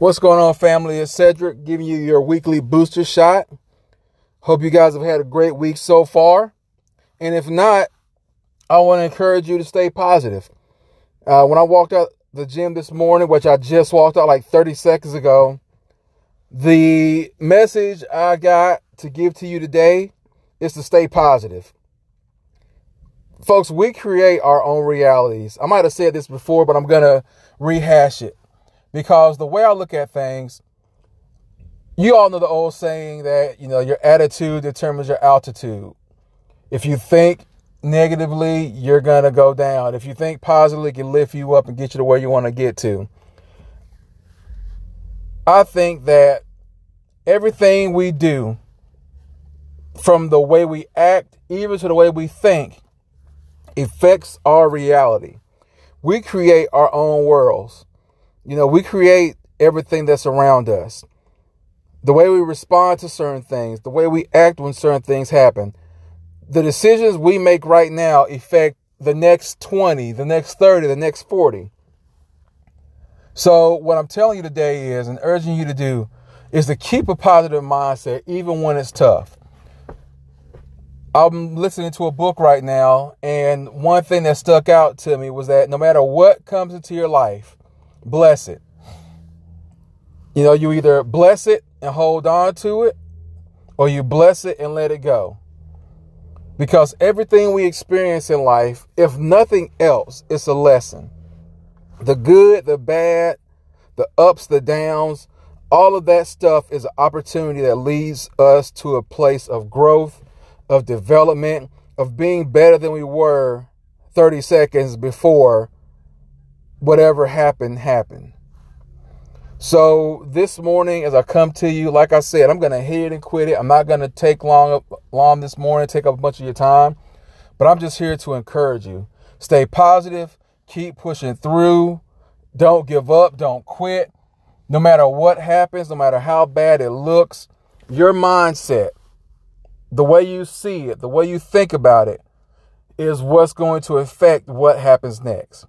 What's going on, family? It's Cedric giving you your weekly booster shot. Hope you guys have had a great week so far. And if not, I want to encourage you to stay positive. Uh, when I walked out the gym this morning, which I just walked out like 30 seconds ago, the message I got to give to you today is to stay positive. Folks, we create our own realities. I might have said this before, but I'm going to rehash it because the way I look at things, you all know the old saying that, you know, your attitude determines your altitude. If you think negatively, you're going to go down. If you think positively, it can lift you up and get you to where you want to get to. I think that everything we do, from the way we act, even to the way we think, affects our reality. We create our own worlds. You know, we create everything that's around us. The way we respond to certain things, the way we act when certain things happen. The decisions we make right now affect the next 20, the next 30, the next 40. So, what I'm telling you today is, and urging you to do, is to keep a positive mindset even when it's tough. I'm listening to a book right now, and one thing that stuck out to me was that no matter what comes into your life, bless it. You know, you either bless it and hold on to it, or you bless it and let it go. Because everything we experience in life, if nothing else, it's a lesson. The good, the bad, the ups, the downs, all of that stuff is an opportunity that leads us to a place of growth, of development, of being better than we were 30 seconds before whatever happened, happened. So this morning, as I come to you, like I said, I'm going to hit it and quit it. I'm not going to take long, long this morning, take up a bunch of your time, but I'm just here to encourage you. Stay positive, keep pushing through, don't give up, don't quit. No matter what happens, no matter how bad it looks, your mindset, the way you see it, the way you think about it, is what's going to affect what happens next.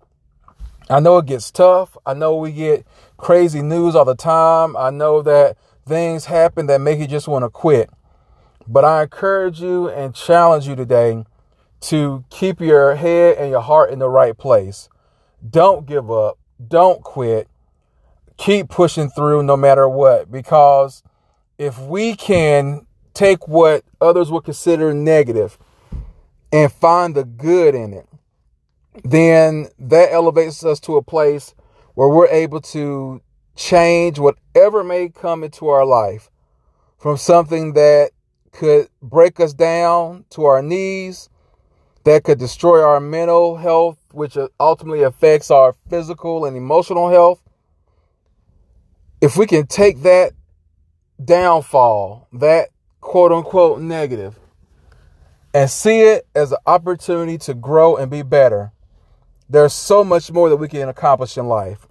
I know it gets tough. I know we get crazy news all the time. I know that things happen that make you just want to quit. But I encourage you and challenge you today to keep your head and your heart in the right place. Don't give up. Don't quit. Keep pushing through no matter what. Because if we can take what others would consider negative and find the good in it, then that elevates us to a place where we're able to change whatever may come into our life from something that could break us down to our knees, that could destroy our mental health, which uh, ultimately affects our physical and emotional health. If we can take that downfall, that quote unquote negative, and see it as an opportunity to grow and be better, there's so much more that we can accomplish in life.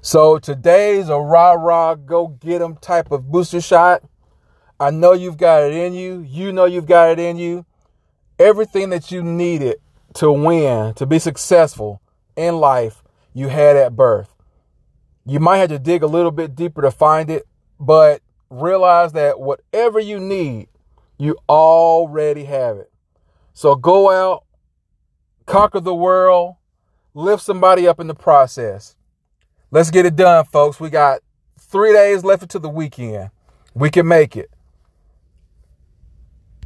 So today's a rah rah go get 'em type of booster shot. I know you've got it in you. You know you've got it in you. Everything that you needed to win, to be successful in life, you had at birth. You might have to dig a little bit deeper to find it, but realize that whatever you need, you already have it. So go out, conquer the world, lift somebody up in the process. Let's get it done, folks. We got three days left until the weekend. We can make it.